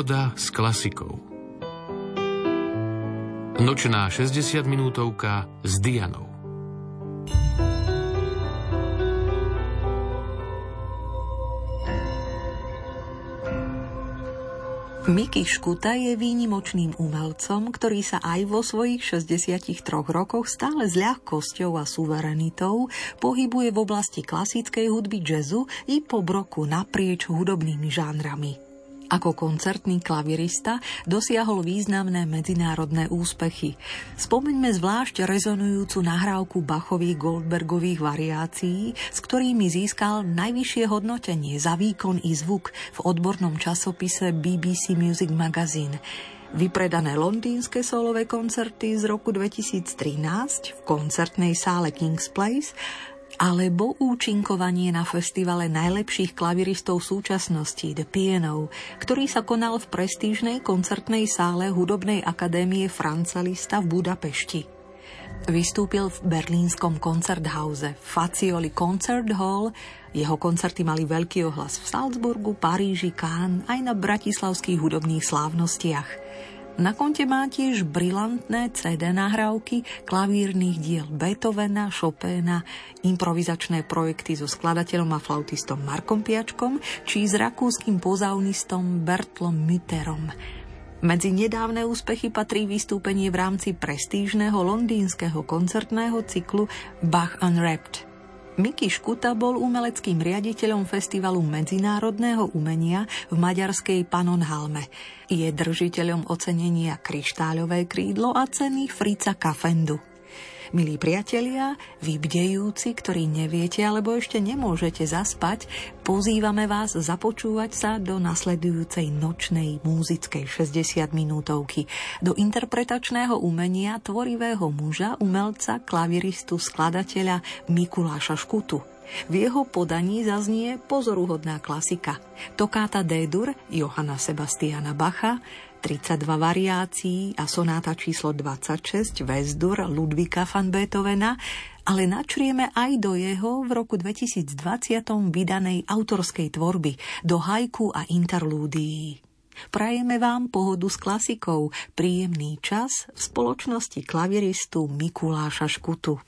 Pohoda s klasikou. Nočná 60 minútovka s Dianou. Miky Škuta je výnimočným umelcom, ktorý sa aj vo svojich 63 rokoch stále s ľahkosťou a suverenitou pohybuje v oblasti klasickej hudby jazzu i po broku naprieč hudobnými žánrami. Ako koncertný klavirista dosiahol významné medzinárodné úspechy. Spomeňme zvlášť rezonujúcu nahrávku Bachových Goldbergových variácií, s ktorými získal najvyššie hodnotenie za výkon i zvuk v odbornom časopise BBC Music Magazine. Vypredané londýnske solové koncerty z roku 2013 v koncertnej sále King's Place alebo účinkovanie na festivale najlepších klaviristov súčasnosti The Piano, ktorý sa konal v prestížnej koncertnej sále Hudobnej akadémie Franca Lista v Budapešti. Vystúpil v berlínskom koncerthause Facioli Concert Hall, jeho koncerty mali veľký ohlas v Salzburgu, Paríži, Cannes aj na bratislavských hudobných slávnostiach – na konte má tiež brilantné CD nahrávky klavírnych diel Beethovena, Chopina, improvizačné projekty so skladateľom a flautistom Markom Piačkom či s rakúskym pozaunistom Bertlom Mütterom. Medzi nedávne úspechy patrí vystúpenie v rámci prestížneho londýnskeho koncertného cyklu Bach Unwrapped – Miky Škuta bol umeleckým riaditeľom Festivalu medzinárodného umenia v maďarskej Panonhalme. Je držiteľom ocenenia Kryštáľové krídlo a ceny Frica Kafendu. Milí priatelia, vy bdejúci, ktorí neviete alebo ešte nemôžete zaspať, pozývame vás započúvať sa do nasledujúcej nočnej múzickej 60 minútovky, do interpretačného umenia tvorivého muža, umelca, klaviristu, skladateľa Mikuláša Škutu. V jeho podaní zaznie pozoruhodná klasika. Tokáta D-dur Johana Sebastiana Bacha, 32 variácií a sonáta číslo 26 Vesdur Ludvika van Beethovena, ale načrieme aj do jeho v roku 2020 vydanej autorskej tvorby, do hajku a interlúdií. Prajeme vám pohodu s klasikou, príjemný čas v spoločnosti klaviristu Mikuláša Škutu.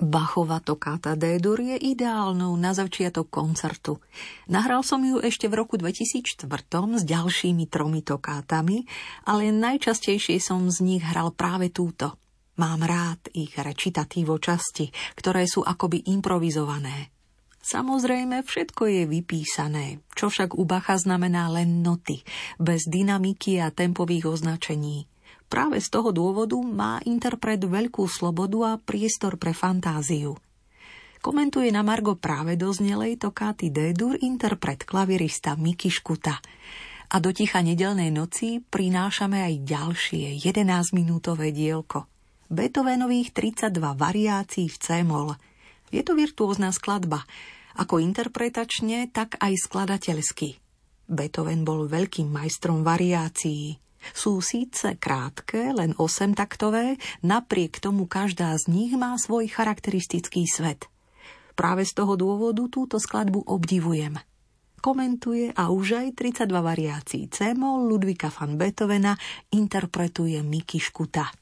Bachova tokáta D-dur je ideálnou na začiatok koncertu. Nahral som ju ešte v roku 2004 s ďalšími tromi tokátami, ale najčastejšie som z nich hral práve túto. Mám rád ich recitatívo časti, ktoré sú akoby improvizované. Samozrejme, všetko je vypísané, čo však u Bacha znamená len noty, bez dynamiky a tempových označení. Práve z toho dôvodu má interpret veľkú slobodu a priestor pre fantáziu. Komentuje na Margo práve doznelej tokáty D-dur interpret klavirista Miki Škuta. A do ticha nedelnej noci prinášame aj ďalšie 11-minútové dielko. Beethovenových 32 variácií v C-moll. Je to virtuózna skladba, ako interpretačne, tak aj skladateľsky. Beethoven bol veľkým majstrom variácií. Sú síce krátke, len 8 taktové, napriek tomu každá z nich má svoj charakteristický svet. Práve z toho dôvodu túto skladbu obdivujem. Komentuje a už aj 32 variácií C-moll Ludvika van Beethovena interpretuje Miki Škuta.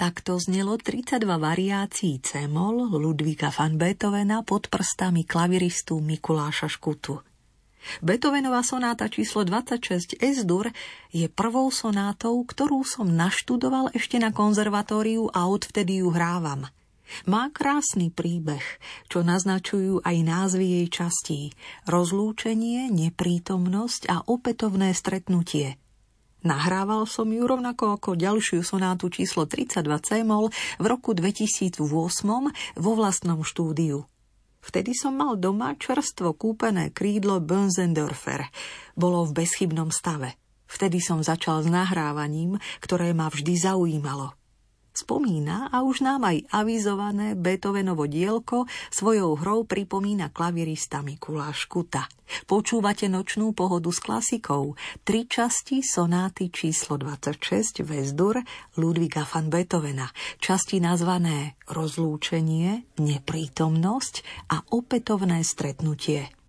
Takto znelo 32 variácií C-mol Ludvíka van Beethovena pod prstami klaviristu Mikuláša Škutu. Beethovenová sonáta číslo 26 S-dur je prvou sonátou, ktorú som naštudoval ešte na konzervatóriu a odvtedy ju hrávam. Má krásny príbeh, čo naznačujú aj názvy jej častí. Rozlúčenie, neprítomnosť a opätovné stretnutie – Nahrával som ju rovnako ako ďalšiu sonátu číslo 32 C-mol v roku 2008 vo vlastnom štúdiu. Vtedy som mal doma čerstvo kúpené krídlo Bönzendorfer. Bolo v bezchybnom stave. Vtedy som začal s nahrávaním, ktoré ma vždy zaujímalo. Spomína a už nám aj avizované Beethovenovo dielko svojou hrou pripomína klavirista Mikuláš Kuta. Počúvate nočnú pohodu s klasikou, tri časti sonáty číslo 26 Vezdur Ludviga van Beethovena, časti nazvané Rozlúčenie, Neprítomnosť a opätovné stretnutie.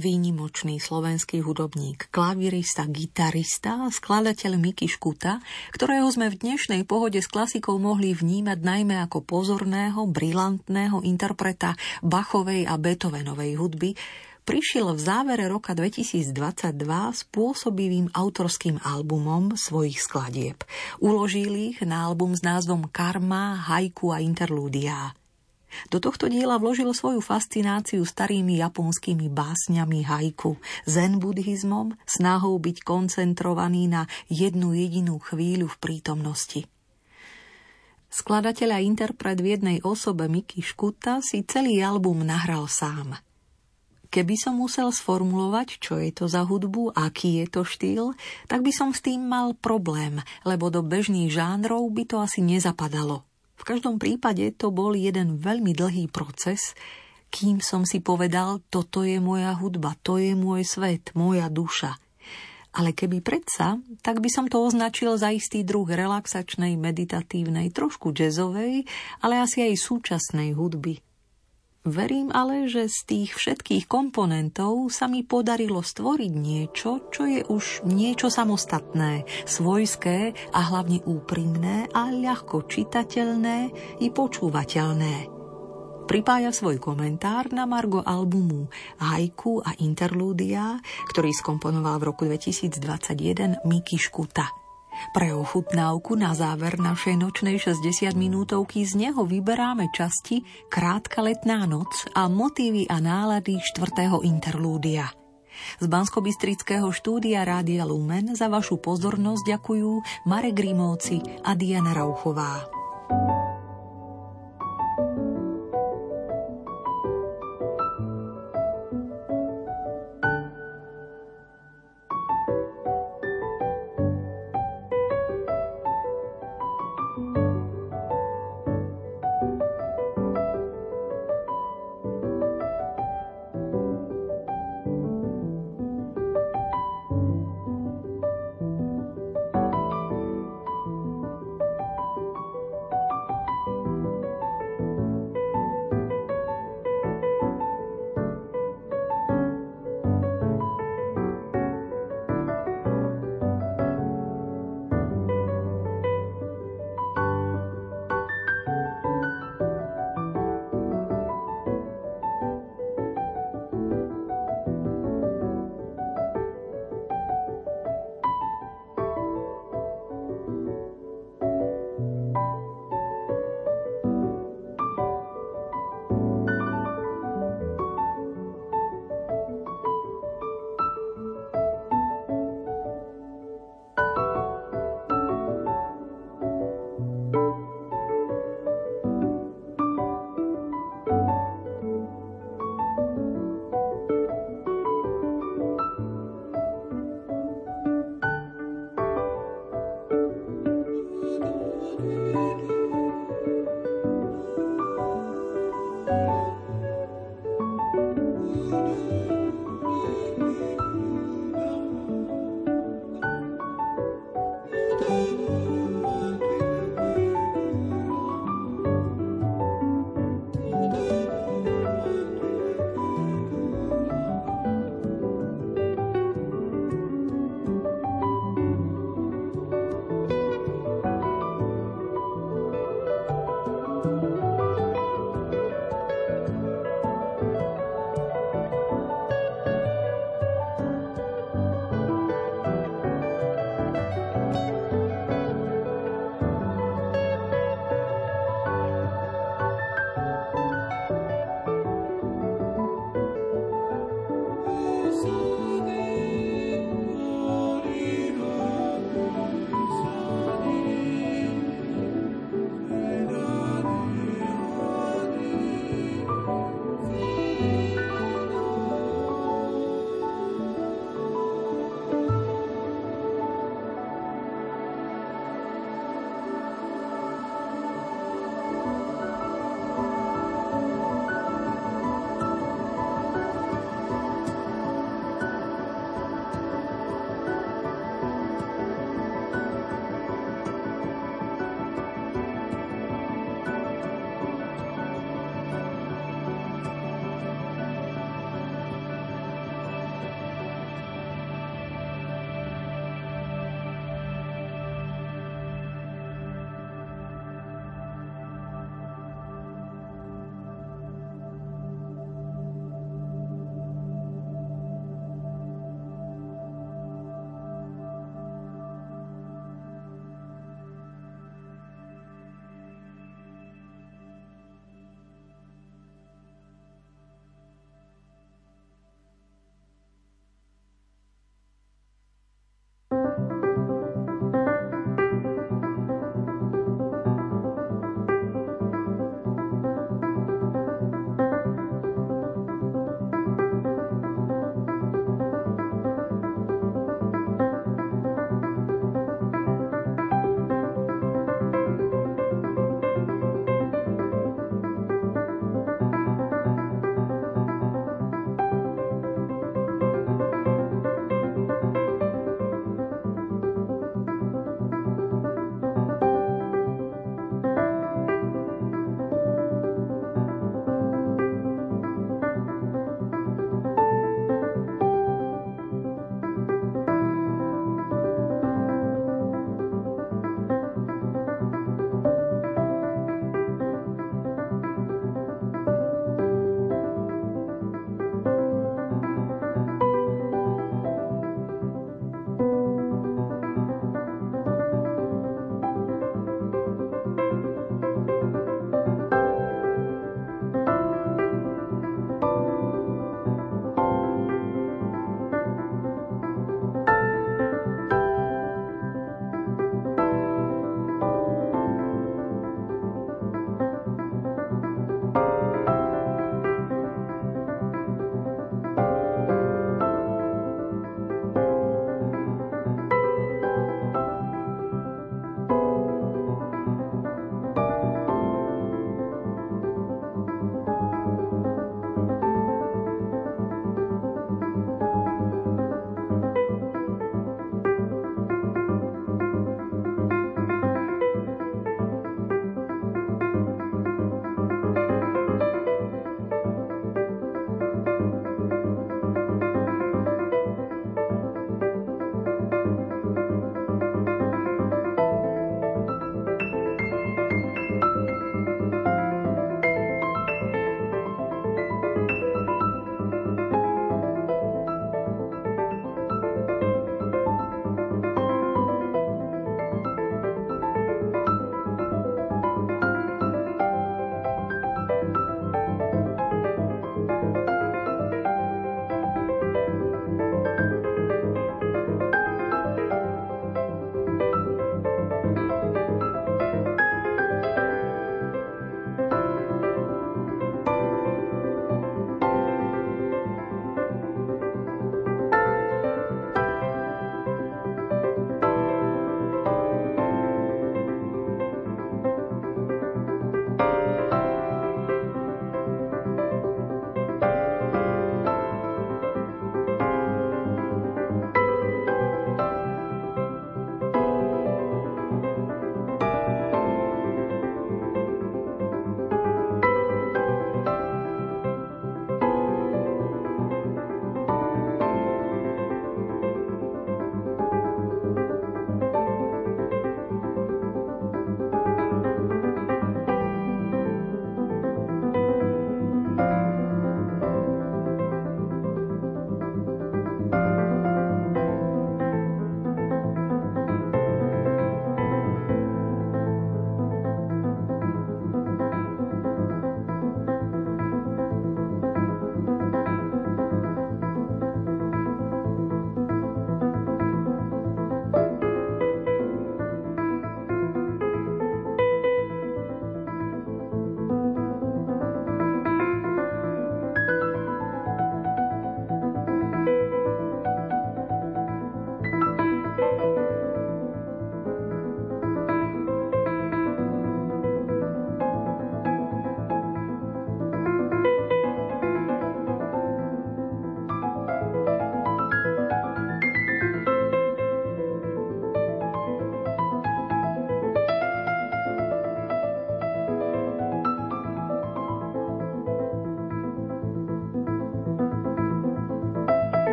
Výnimočný slovenský hudobník, klavirista, gitarista a skladateľ Miky Škuta, ktorého sme v dnešnej pohode s klasikou mohli vnímať najmä ako pozorného, brilantného interpreta Bachovej a Beethovenovej hudby, prišiel v závere roka 2022 s pôsobivým autorským albumom svojich skladieb. Uložil ich na album s názvom Karma, Haiku a Interludia. Do tohto diela vložil svoju fascináciu starými japonskými básňami haiku, zen buddhizmom, snahou byť koncentrovaný na jednu jedinú chvíľu v prítomnosti. Skladateľ a interpret v jednej osobe Miki Škuta si celý album nahral sám. Keby som musel sformulovať, čo je to za hudbu, aký je to štýl, tak by som s tým mal problém, lebo do bežných žánrov by to asi nezapadalo – v každom prípade to bol jeden veľmi dlhý proces, kým som si povedal, toto je moja hudba, to je môj svet, moja duša. Ale keby predsa, tak by som to označil za istý druh relaxačnej, meditatívnej, trošku jazzovej, ale asi aj súčasnej hudby – Verím ale, že z tých všetkých komponentov sa mi podarilo stvoriť niečo, čo je už niečo samostatné, svojské a hlavne úprimné a ľahko čitateľné i počúvateľné. Pripája svoj komentár na Margo albumu Haiku a Interlúdia, ktorý skomponoval v roku 2021 Miki Škuta – pre ochutnávku na záver našej nočnej 60 minútovky z neho vyberáme časti Krátka letná noc a motívy a nálady štvrtého interlúdia. Z bansko štúdia Rádia Lumen za vašu pozornosť ďakujú Marek Grimovci a Diana Rauchová.